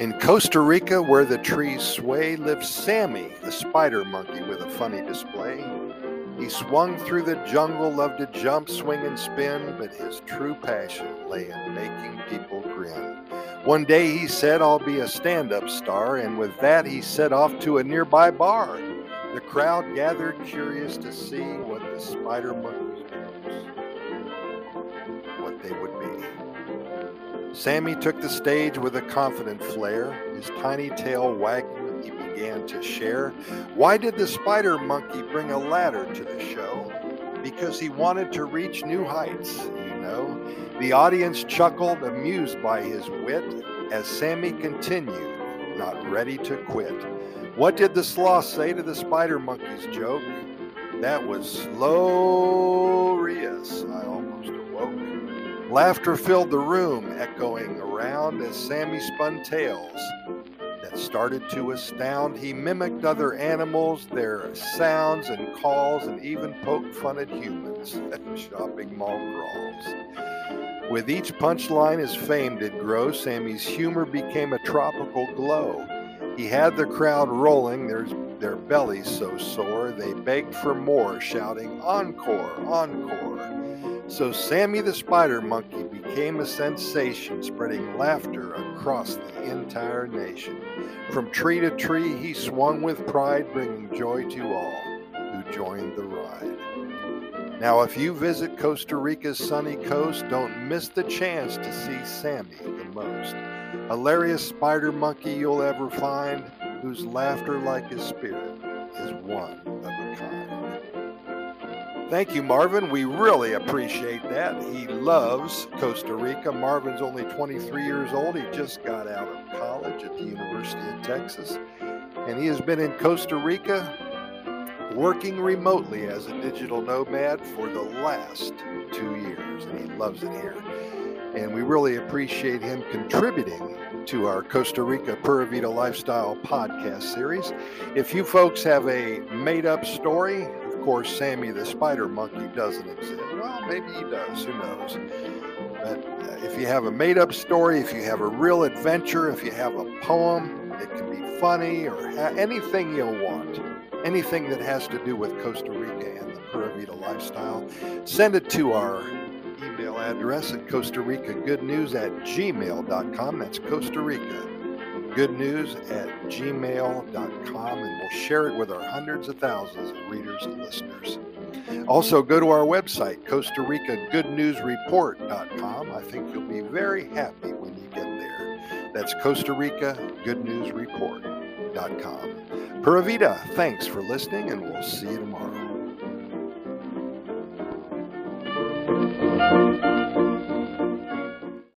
In Costa Rica, where the trees sway, lives Sammy, the spider monkey with a funny display. He swung through the jungle, loved to jump, swing, and spin, but his true passion lay in making people grin. One day he said, I'll be a stand up star, and with that he set off to a nearby bar. The crowd gathered curious to see what the spider monkey's jokes, what they would be. Sammy took the stage with a confident flair, his tiny tail wagging, he began to share. Why did the spider monkey bring a ladder to the show? Because he wanted to reach new heights, you know. The audience chuckled, amused by his wit, as Sammy continued, not ready to quit. What did the sloth say to the spider monkey's joke? That was glorious. Laughter filled the room, echoing around as Sammy spun tales that started to astound. He mimicked other animals, their sounds and calls, and even poked fun at humans at shopping mall crawls. With each punchline, his fame did grow. Sammy's humor became a tropical glow. He had the crowd rolling, their, their bellies so sore, they begged for more, shouting, Encore, encore. So Sammy the Spider Monkey became a sensation, spreading laughter across the entire nation. From tree to tree, he swung with pride, bringing joy to all who joined the ride. Now, if you visit Costa Rica's sunny coast, don't miss the chance to see Sammy the most. Hilarious spider monkey you'll ever find, whose laughter, like his spirit, is one. Thank you, Marvin. We really appreciate that. He loves Costa Rica. Marvin's only 23 years old. He just got out of college at the University of Texas, and he has been in Costa Rica working remotely as a digital nomad for the last two years, and he loves it here. And we really appreciate him contributing to our Costa Rica Pura Vida Lifestyle podcast series. If you folks have a made up story, of course, Sammy the Spider Monkey doesn't exist. Well, maybe he does, who knows? But uh, if you have a made up story, if you have a real adventure, if you have a poem, it can be funny or ha- anything you'll want anything that has to do with Costa Rica and the Pura Vida lifestyle, send it to our email address at Costa Rica Good News at gmail.com. That's Costa Rica Good News at gmail.com, and we'll share it with our hundreds of thousands of readers and listeners. Also, go to our website, Costa Rica Good News Report.com. I think you'll be very happy when you get there. That's Costa Rica Good News Report.com. Pura thanks for listening, and we'll see you tomorrow.